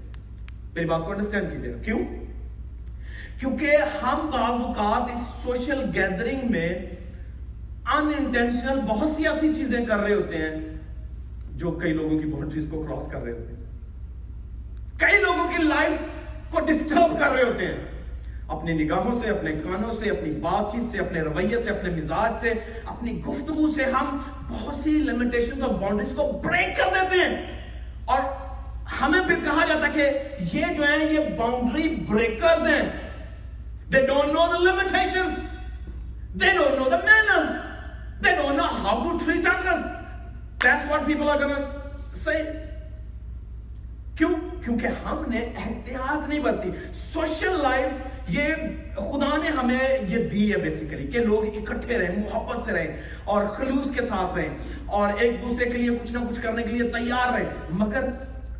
میری بات کو انڈرسٹینڈ کیجیے۔ کیوں؟ کیونکہ ہم بعض اوقات اس سوشل گیدرنگ میں ان انٹینشنل بہت سی ایسی چیزیں کر رہے ہوتے ہیں جو کئی لوگوں کی باؤنڈریز کو کراس کر رہے ہوتے ہیں۔ کئی لوگوں کی لائف کو ڈسٹرب کر رہے ہوتے ہیں۔ اپنی نگاہوں سے، اپنے کانوں سے، اپنی بات چیت سے، اپنے رویے سے، اپنے مزاج سے، اپنی گفتگو سے ہم بہت سی لمیٹیشن اور باؤنڈریز کو بریک کر دیتے ہیں۔ اور ہمیں پھر کہا جاتا کہ یہ جو ہیں، یہ باؤنڈری بریکرز ہیں۔ They don't know the limitation they don't know the manners they don't know how to treat others that's what people are gonna say کیوں؟ کیونکہ ہم نے احتیاط نہیں برتی۔ سوشل لائف یہ خدا نے ہمیں یہ دی ہے بیسیکلی کہ لوگ اکٹھے رہیں، محبت سے رہیں اور خلوص کے ساتھ رہیں اور ایک دوسرے کے لیے کچھ نہ کچھ کرنے کے لیے تیار رہیں۔ مگر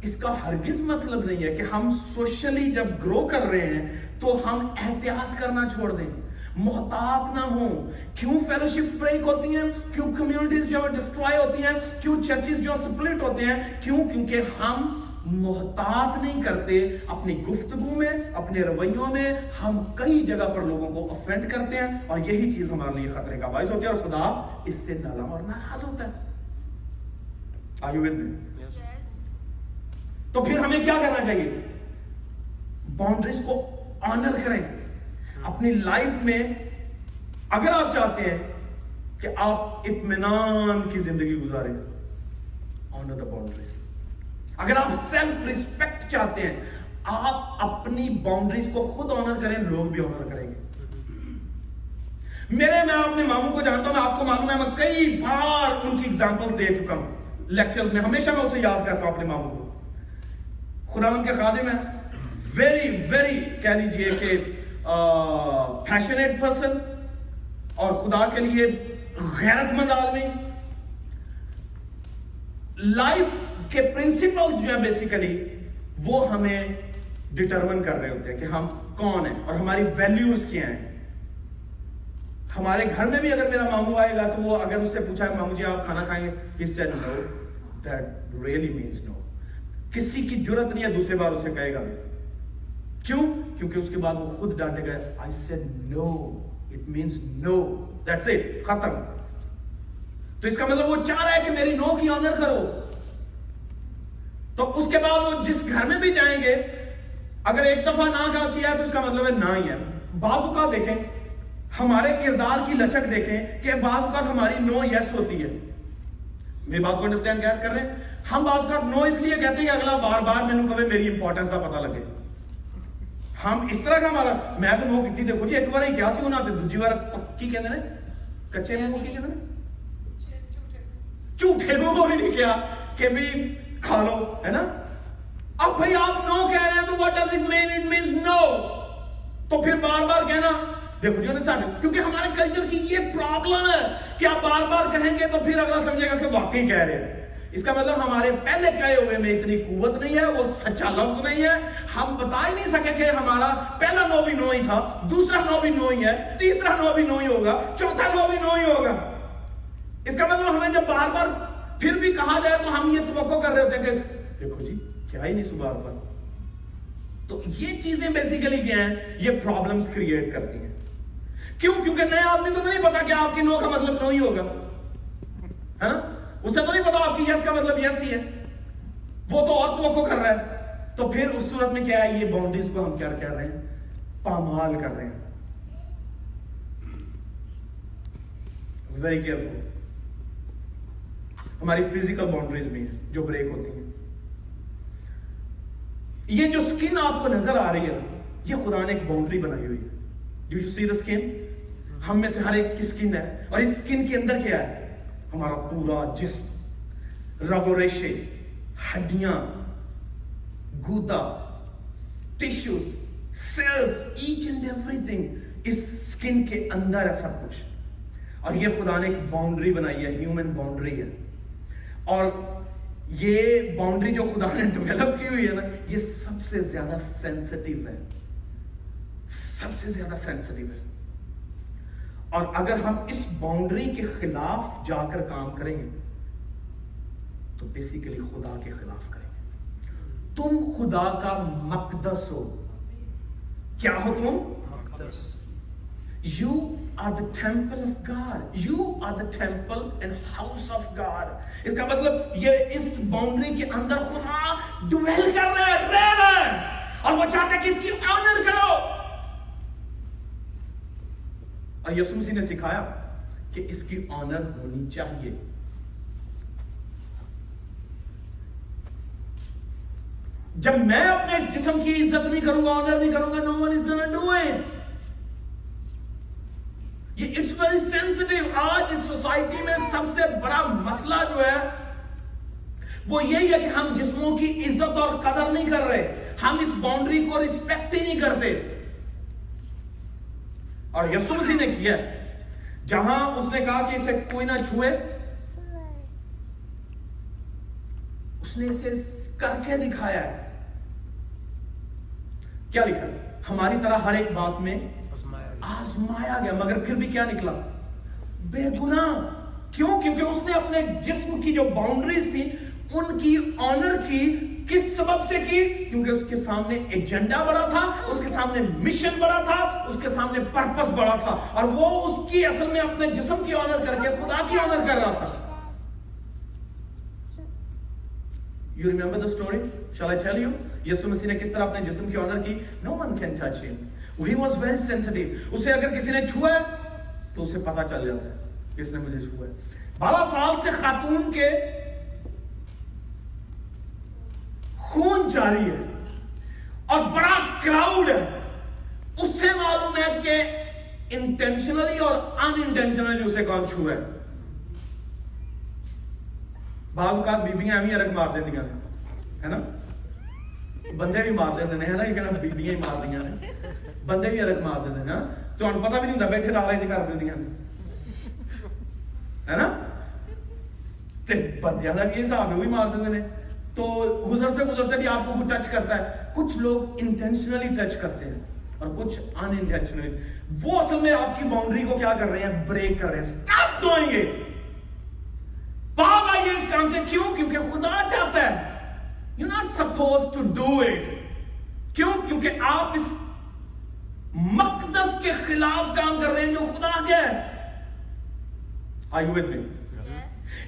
اس کا ہرگز مطلب نہیں ہے کہ ہم سوشلی جب گرو کر رہے ہیں تو ہم احتیاط کرنا چھوڑ دیں۔ محتاط نہ ہوں۔ کیوں فیلوشپ بریک ہوتی ہیں؟ کیوں کمیونٹیز جو ڈسٹرائے ہوتی ہیں؟ کیوں چرچز جو سپلٹ ہوتے ہیں؟ کیوں؟ کیونکہ ہم محتاط نہیں کرتے اپنی گفتگو میں اپنے رویوں میں۔ ہم کئی جگہ پر لوگوں کو افینڈ کرتے ہیں اور یہی چیز ہمارے لیے خطرے کا باعث ہوتی ہے اور خدا اس سے نرم اور ناراض ہوتا ہے۔ With me? تو پھر ہمیں کیا کرنا چاہیے؟ باؤنڈریز کو آنر کریں۔ اپنی لائف میں اگر آپ چاہتے ہیں کہ آپ اطمینان کی زندگی گزاریں آنر دا باؤنڈریز اگر آپ سیلف ریسپیکٹ چاہتے ہیں، آپ اپنی باؤنڈریز کو خود آنر کریں، لوگ بھی آنر کریں گے۔ میرے میں، اپنے ماموں کو جانتا ہوں، میں آپ کو معلوم ہے، میں کئی بار ان کی ایگزامپل دے چکا ہوں۔ لیکچر میں ہمیشہ میں اسے یاد کرتا ہوں اپنے ماموں کو۔ خدا ان کے خادم ہیں۔ ویری ویری کہہ لیجیے کہ پیشنیٹ پرسن اور خدا کے لیے غیرت مند آدمی۔ لائف کے پرنسپلز جو ہیں بیسیکلی وہ ہمیں ڈٹرمن کر رہے ہوتے ہیں کہ ہم کون ہیں اور ہماری ویلیوز کیا ہیں۔ ہمارے گھر میں بھی اگر میرا ماموں آئے گا تو وہ اگر اس سے پوچھا ہے، ماموں جی آپ کھانا کھائیں گے؟ اس سے no that really means no کسی کی ضرورت نہیں ہے دوسرے بار اسے کہے گا۔ کیوں؟ کیونکہ اس کے بعد وہ خود ڈانٹے گا I say no it means no that's it ختم. تو اس کا مطلب وہ چاہ رہا ہے کہ میری نو کی آنر کرو۔ تو اس کے بعد وہ جس گھر میں بھی جائیں گے، اگر ایک دفعہ نہ کہا کیا ہے تو اس کا مطلب ہے نہ ہی ہے۔ بعض اوقات دیکھیں، ہمارے کردار کی لچک دیکھیں کہ بعض اوقات ہماری نو یس ہوتی ہے۔ میری بات کو انڈرسٹینڈ کر رہے ہیں؟ ہم بعض اوقات نو اس لیے کہتے ہیں کہ اگلا بار بار میں کبھی میری امپورٹنس کا پتہ لگے۔ ہم اس طرح کا ہمارا میں تو نو کیتی دیکھو جی ایک بار ہی کیا سی ہونا تے دوسری بار کی کہندے نے؟ کچے منہ کی کہندے نے؟ جھوٹے کو بھی نہیں کیا کہ بھی کھا لو، ہے نا؟ اب بھائی آپ نو کہہ رہے ہیں تو what does it mean? It means no. تو پھر بار بار کہنا، دیکھو جی ساڈے کیونکہ ہمارے کلچر کی یہ پرابلم ہے کہ آپ بار بار کہیں گے تو پھر اگلا سمجھے گا کہ واقعی کہہ رہے ہیں۔ اس کا مطلب ہمارے پہلے کہے ہوئے میں اتنی قوت نہیں ہے، وہ سچا لفظ نہیں ہے۔ ہم بتا ہی نہیں سکے کہ ہمارا پہلا نو بھی نو ہی تھا، دوسرا نو بھی نو ہی ہے، تیسرا نو بھی نو ہی ہوگا، چوتھا نو بھی نو ہی ہوگا۔ اس کا مطلب ہمیں جب بار بار پھر بھی کہا جائے تو ہم یہ توقع کر رہے ہوتے ہیں کہ دیکھو جی کیا ہی نہیں سو بار بار تو یہ چیزیں بیسیکلی کیا ہیں، یہ پرابلمز کریٹ کرتی ہیں۔ کیوں؟ کیونکہ نئے آدمی کو تو نہیں پتا کہ آپ کی نو کا مطلب نو ہی ہوگا۔ ہاں؟ اسے تو نہیں پتا آپ کی یس کا مطلب یس ہی ہے۔ وہ تو اور توقع کر رہا ہے۔ تو پھر اس صورت میں کیا ہے؟ یہ باؤنڈریز کو ہم کیا کر رہے ہیں؟ پامال کر رہے ہیں۔ ویری کیئرفل ہماری فزیکل باؤنڈریز بھی ہیں جو بریک ہوتی ہیں۔ یہ جو سکن آپ کو نظر آ رہی ہے یہ خدا نے ایک باؤنڈری بنائی ہوئی ہے۔ ڈو یو سی دا سکن ہم میں سے ہر ایک کی سکن ہے۔ اور اس سکن کے اندر کیا ہے؟ ہمارا پورا جسم رگ و ریشے، ہڈیاں گودا tissues cells each and everything us skin کے اندر ہے سب کچھ۔ اور یہ خدا نے ایک باؤنڈری بنائی ہے ہیومن باؤنڈری ہے۔ اور یہ باؤنڈری جو خدا نے ڈیولپ کی ہوئی ہے نا، یہ سب سے زیادہ سینسٹیو ہے۔ سب سے زیادہ سینسٹیو ہے۔ اور اگر ہم اس باؤنڈری کے خلاف جا کر کام کریں گے، تو بیسیکلی خدا کے خلاف کریں گے۔ تم خدا کا مقدس ہو۔ کیا ہو تم؟ مقدس۔ You are the temple of God you are the temple and house of God اس کا مطلب یہ اس باؤنڈری کے اندر خدا ڈویل کر رہے ہیں رہ رہے ہیں اور وہ چاہتے ہیں کہ اس کی آنر کرو اور یسوع مسیح نے سکھایا کہ اس کی آنر ہونی چاہیے جب میں اپنے اس جسم کی عزت نہیں کروں گا آنر نہیں کروں گا no one is gonna do it یہ اٹس ویری سینسٹیو آج اس سوسائٹی میں سب سے بڑا مسئلہ جو ہے، وہ یہی ہے کہ ہم جسموں کی عزت اور قدر نہیں کر رہے، ہم اس باؤنڈری کو رسپیکٹ ہی نہیں کرتے۔ اور یسوع مسیح نے کیا جہاں اس نے کہا کہ اسے کوئی نہ چھوئے، اس نے اسے کر کے دکھایا ہے۔ کیا لکھا؟ ہماری طرح ہر ایک بات میں آزمایا گیا، مگر پھر بھی کیا نکلا بے گناہ کیوں کیونکہ اس نے اپنے جسم کی جو باؤنڈریز تھی، ان کی آنر کی کس سبب سے کی کیونکہ اس کے سامنے ایجنڈا بڑا تھا، اس کے سامنے مشن بڑا تھا، اس کے سامنے پرپس بڑا تھا، اور وہ اس کی اصل میں اپنے جسم کی آنر کر کے خدا کی آنر کر رہا تھا You remember the story? Shall I tell you? Yesu Masih نے کس طرح اپنے جسم کی آنر کی No one can touch him. He was very sensitive. اسے اگر کسی نے چھوا ہے تو اسے پتا چل جاتا ہے کس نے مجھے چھوا ہے۔ بارہ سال سے خاتون کے خون جاری ہے اور بڑا کراؤڈ ہے۔ اس سے معلوم ہے کہ انٹینشنلی اور ان انٹینشنلی اسے کون چھوا ہے۔ بعض اوقات بیبیاں ایویں رکھ مار دیتی ہیں ہے نا؟ بندے بھی مار دیتے ہیں نا یہ کہنا بیبیاں ہی مار دیا نے بندے بھی رکھ مار دیتے ہیں تو ہم پتہ بھی نہیں ہوتا بیٹھے لالا ہی کر دیتی ہیں ہے نا تے بندیاں کا یہ حساب ہے وہ تو گزرتے گزرتے بھی آپ کو ٹچ کرتا ہے کچھ لوگ انٹینشنلی ٹچ کرتے ہیں اور کچھ ان انٹینشنلی وہ اصل میں آپ کی باؤنڈری کو کیا کر رہے ہیں بریک کر رہے ہیں سٹاپ ڈوئنگ اٹ باز آئیے اس کام سے کیوں کیونکہ خدا چاہتا ہے you not suppose to do it کیوں؟ کیونکہ آپ اس مقدس کے خلاف کام کر رہے ہیں جو خدا کے آئیو with me?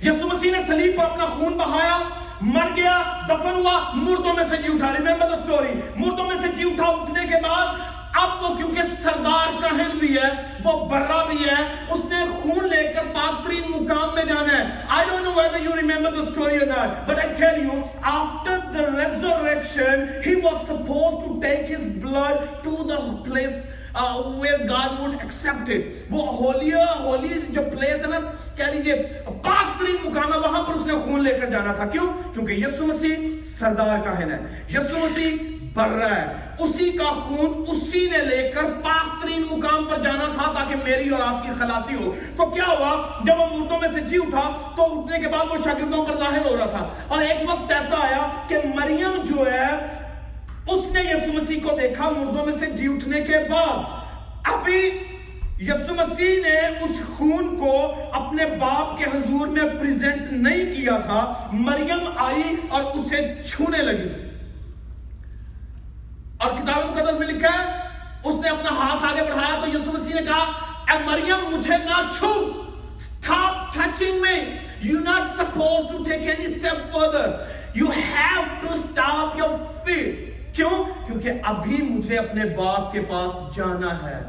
یسو مسیح نے سلیب پر اپنا خون بہایا مر گیا دفن ہوا مردوں میں سے جی اٹھا. ریمبر دا سٹوری مردوں میں سے جی اٹھا اٹھنے کے بعد اب وہ کیونکہ سردار کہن بھی ہے وہ برا بھی ہے اس نے خون لے کر پاک ترین مقام میں جانا ہے. I don't know whether you remember the story or not but I tell you after place uh, where God would accept it. وہ ہولیہ ہولی جو پلیس ہے نا کہہ لیجیے پاک ترین مقام ہے وہاں پر اس نے خون لے کر جانا تھا۔ کیوں؟ کیونکہ یسو مسیح سردار کہن ہے۔ نا یسو مسیح بر رہا ہے۔ اسی کا خون اسی نے لے کر پاک ترین مقام پر جانا تھا تاکہ میری اور آپ کی خلاصی ہو۔ تو کیا ہوا؟ جب وہ مردوں میں سے جی اٹھا تو اٹھنے کے بعد وہ شاگردوں پر ظاہر ہو رہا تھا۔ اور ایک وقت ایسا آیا کہ مریم جو ہے اس نے یسو مسیح کو دیکھا، مردوں میں سے جی اٹھنے کے بعد۔ ابھی یسو مسیح نے اس خون کو اپنے باپ کے حضور میں پریزنٹ نہیں کیا تھا۔ مریم آئی اور اسے چھونے لگی۔ اور کتاب مقدس میں لکھا ہے، اس نے اپنا ہاتھ آگے بڑھایا تو یسوع مسیح نے کہا، اے مریم، مجھے نہ چھو۔ Stop touching me. You're not supposed to take any step further. You have to stop your feet. کیوں؟ کیونکہ ابھی مجھے اپنے باپ کے پاس جانا ہے۔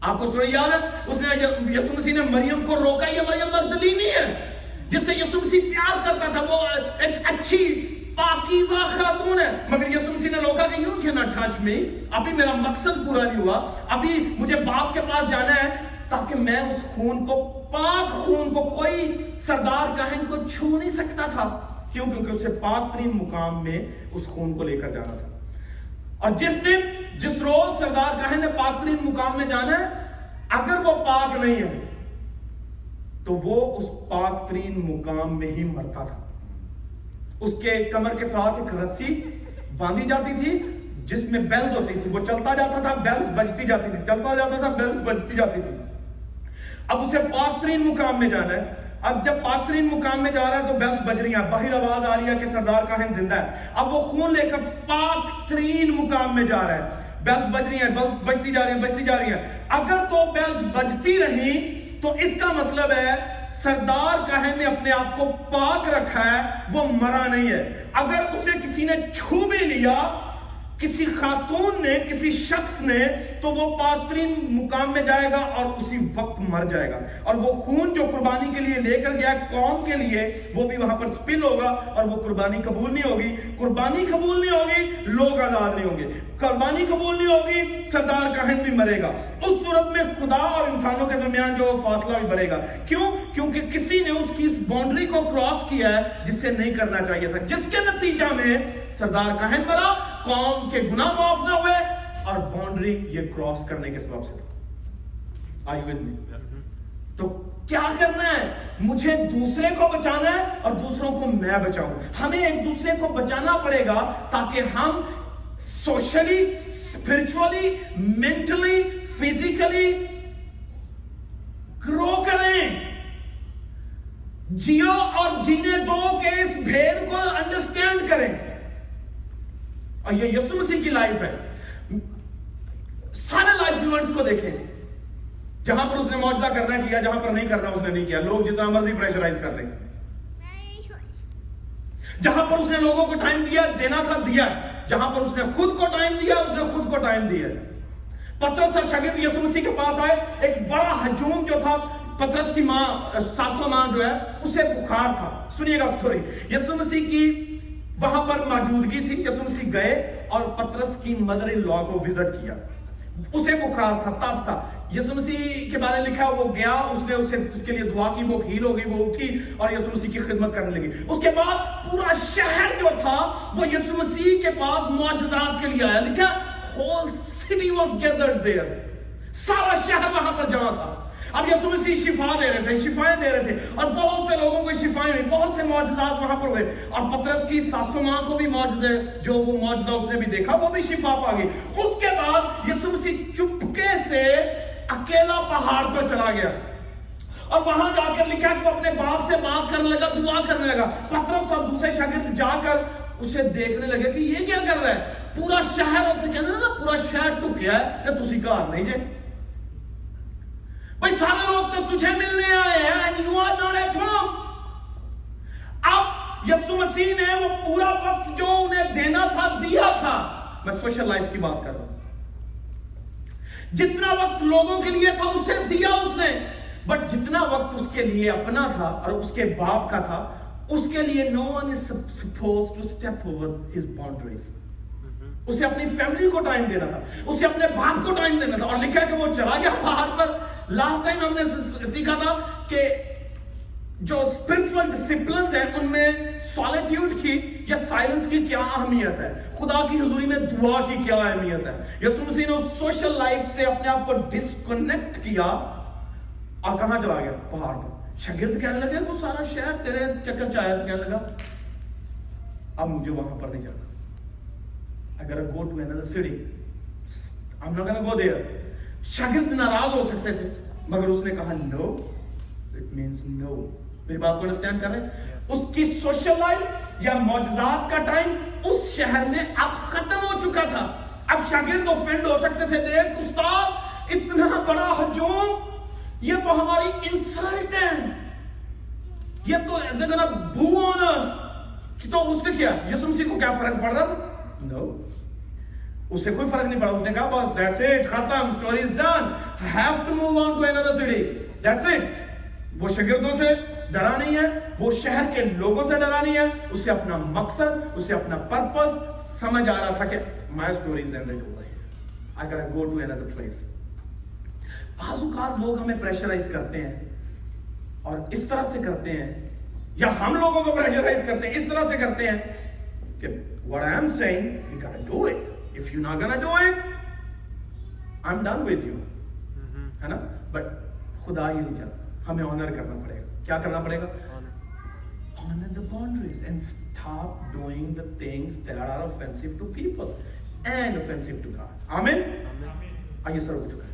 آپ کو سورہ یاد ہے؟ اس نے یسوع مسیح نے مریم کو روکا، یہ مریم مغدلینی ہے۔ جس سے یسوع مسیح پیار کرتا تھا، وہ ایک اچھی پاکیزہ خاتون ہے۔ مگر یسوع مسیح نے روکا کہ یوں کیوں نہ ٹچ میں؟ ابھی میرا مقصد پورا نہیں ہوا۔ ابھی مجھے باپ کے پاس جانا ہے تاکہ میں اس خون کو، پاک خون کو کوئی سردار کہن کو چھو نہیں سکتا تھا۔ کیوں؟ کیونکہ اسے پاک ترین مقام میں اس خون کو لے کر جانا تھا۔ اور جس دن، جس روز سردار کہن نے پاک ترین مقام میں جانا ہے، اگر وہ پاک نہیں ہے، تو وہ اس پاک ترین مقام میں ہی مرتا تھا۔ اس کے کمر کے ساتھ ایک رسی باندھی جاتی تھی، جس میں بیلز ہوتی تھی۔ وہ چلتا جاتا تھا، بیلز بجتی جاتی تھی۔ چلتا جاتا تھا، بیلز بجتی جاتی تھی۔ اب اسے پاک ترین مقام میں جانا ہے۔ اب جب پاک مقام میں جا رہا ہے تو بیلز بج رہی ہیں۔ باہر آواز آ رہی ہے کہ سردار کاہن زندہ ہے۔ اب وہ خون لے کر پاک ترین مقام میں جا رہا ہے۔ بیلز بج رہی ہیں بیلز بجتی جا رہی ہیں، بجتی جا رہی ہیں۔ اگر تو بیلز بجتی رہی تو اس کا مطلب ہے سردار کہن نے اپنے آپ کو پاک رکھا ہے، وہ مرا نہیں ہے۔ اگر اسے کسی نے چھو بھی لیا کسی خاتون نے، کسی شخص نے تو وہ پاترین مقام میں جائے گا اور اسی وقت مر جائے گا۔ اور وہ خون جو قربانی کے لیے لے کر گیا قوم کے لیے، وہ بھی وہاں پر سپل ہوگا اور وہ قربانی قبول نہیں ہوگی۔ قربانی قبول نہیں ہوگی، لوگ آزاد نہیں ہوں گے۔ قربانی قبول نہیں ہوگی، سردار کہن بھی مرے گا۔ اس صورت میں خدا اور انسانوں کے درمیان جو فاصلہ بھی بڑھے گا۔ کیوں؟ کیونکہ کسی نے اس کی اس باؤنڈری کو کراس کیا ہے، جس سے نہیں کرنا چاہیے تھا۔ جس کے نتیجہ میں سردار کہن مرا قوم کے گناہ معاف نہ ہوئے اور باؤنڈری یہ کراس کرنے کے سبب سے تھا۔ آئی ود می تو کیا کرنا ہے؟ مجھے دوسرے کو بچانا ہے اور دوسروں کو میں بچاؤں۔ ہمیں ایک دوسرے کو بچانا پڑے گا تاکہ ہم socially spiritually mentally physically grow کریں۔ جیو اور جینے دو کے اس بھید کو انڈرسٹینڈ کریں۔ اور یہ یسو مسیح کی لائف ہے۔ سارے لائف ایونٹس کو دیکھیں۔ جہاں پر اس نے معجزہ کرنا کیا، جہاں پر نہیں کرنا، اس نے نہیں کیا۔ لوگ جتنا مرضی پریشرائز کر لیں۔ جہاں پر اس نے لوگوں کو ٹائم دیا، دینا تھا، دیا۔ جہاں پر اس نے خود کو ٹائم دیا، اس نے خود کو ٹائم دیا۔ پترس اور شاگرد یسو مسیح کے پاس آئے۔ ایک بڑا ہجوم جو تھا، پترس کی ماں، ساسو ماں جو ہے، اسے بخار تھا۔ سنیے گا سٹوری یسو مسیح کی وہاں پر موجودگی تھی یسو مسیح گئے اور پترس کی مدر ان لا کو وزٹ کیا۔ اسے بخار تھا، تب تھا۔ یسو مسیح کے بارے لکھا وہ گیا، اس نے اسے، اس کے لیے دعا کی، وہ ہیل ہو گئی، وہ اٹھی اور یسو مسیح کی خدمت کرنے لگی۔ اس کے بعد پورا شہر جو تھا، وہ یسو مسیح کے پاس معجزات کے لیے آیا۔ لکھا whole city was gathered there سارا شہر وہاں پر جمع تھا۔ اب یسو مسیح شفا دے رہے تھے، شفائیں دے رہے تھے۔ اور بہت سے لوگوں کو شفائیں ہوئی، بہت سے معجزات وہاں پر ہوئے۔ اور پترس کی ساسو ماں کو بھی معجزے جو وہ معجزہ اس نے بھی دیکھا، وہ بھی شفا پا گئی۔ اس کے بعد یسو مسیح چپکے سے اکیلا پہاڑ پر چلا گیا۔ اور وہاں جا کر لکھا کہ وہ اپنے باپ سے بات کرنے لگا، دعا کرنے لگا۔ پترس اور دوسرے شاگرد جا کر اسے دیکھنے لگے کہ یہ کیا کر رہا ہے؟ پورا شہر اور کہنا نا، پورا شہر ٹکیا ہے کہ تسی گھر نہیں جے بھائی سارے لوگ تو تجھے ملنے آئے ہیں and you are not at home. اب یسو مسیح نے وہ پورا وقت جو انہیں دینا تھا دیا تھا۔ میں سوشل لائف کی بات کر رہا ہوں۔ جتنا وقت لوگوں کے لیے تھا اسے دیا اس نے۔ بٹ جتنا وقت اس کے لیے اپنا تھا اور اس کے باپ کا تھا اس کے لیے no one is suppose to step over his boundaries اسے اپنی فیملی کو ٹائم دینا تھا اسے اپنے باپ کو ٹائم دینا تھا۔ اور لکھا کہ وہ چلا گیا باہر پر۔ لاسٹ ٹائم ہم نے سیکھا تھا کہ جو اسپرچل ڈسپلنس ہیں، ان میں سالیٹیوڈ کی یا سائلنس کی کیا اہمیت ہے خدا کی حضوری میں دعا کی کیا اہمیت ہے یسو مسیح نے سوشل لائف سے اپنے آپ کو ڈسکنیکٹ کیا اور کہاں چلا گیا پہاڑ پر شاگرد کہنے لگے، وہ سارا شہر تیرے چکر چاہیا تو کہنے لگا، اب مجھے وہاں پر نہیں جانا I gotta go to another city. I'm not gonna go there. شاگرد ناراض ہو سکتے تھے۔ مگر اس نے کہا نو اٹ مینس نو میری بات کو انڈرسٹینڈ کر رہے ہیں؟ اس کی سوشل لائف یا معجزات کا ٹائم اس شہر میں اب ختم ہو چکا تھا۔ اب شاگرد اوفینڈ ہو سکتے تھے۔ دیکھ استاد اتنا بڑا ہجوم یہ تو ہماری انسلٹ ہے یہ تو بو آن اس کہ تو اس سے کیا یسوع مسیح کو کیا فرق پڑ رہا تھا؟ نو اسے کوئی فرق نہیں پڑا، اس نے کہا بس دیٹس اٹ ختم story is done have to move on to another city that's it وہ شاگردوں سے ڈرا نہیں ہے، وہ شہر کے لوگوں سے ڈرا نہیں ہے، اسے اپنا مقصد، اسے اپنا پرپس سمجھ آ رہا تھا کہ my story is end over I got go to another place بعض اوقات لوگ ہمیں پریشرائز کرتے ہیں اور اس طرح سے کرتے ہیں، یا ہم لوگوں کو پریشرائز کرتے ہیں، اس طرح سے کرتے ہیں کہ what I am saying you gotta do it. If you're not gonna do it I'm done with you ہے نا بٹ خدا یہ نہیں چاہتا ہمیں آنر کرنا پڑے گا کیا کرنا پڑے گا honor the boundaries and stop doing the things that are offensive to people and offensive to God. Amen? آئیے سر ہو چکا ہے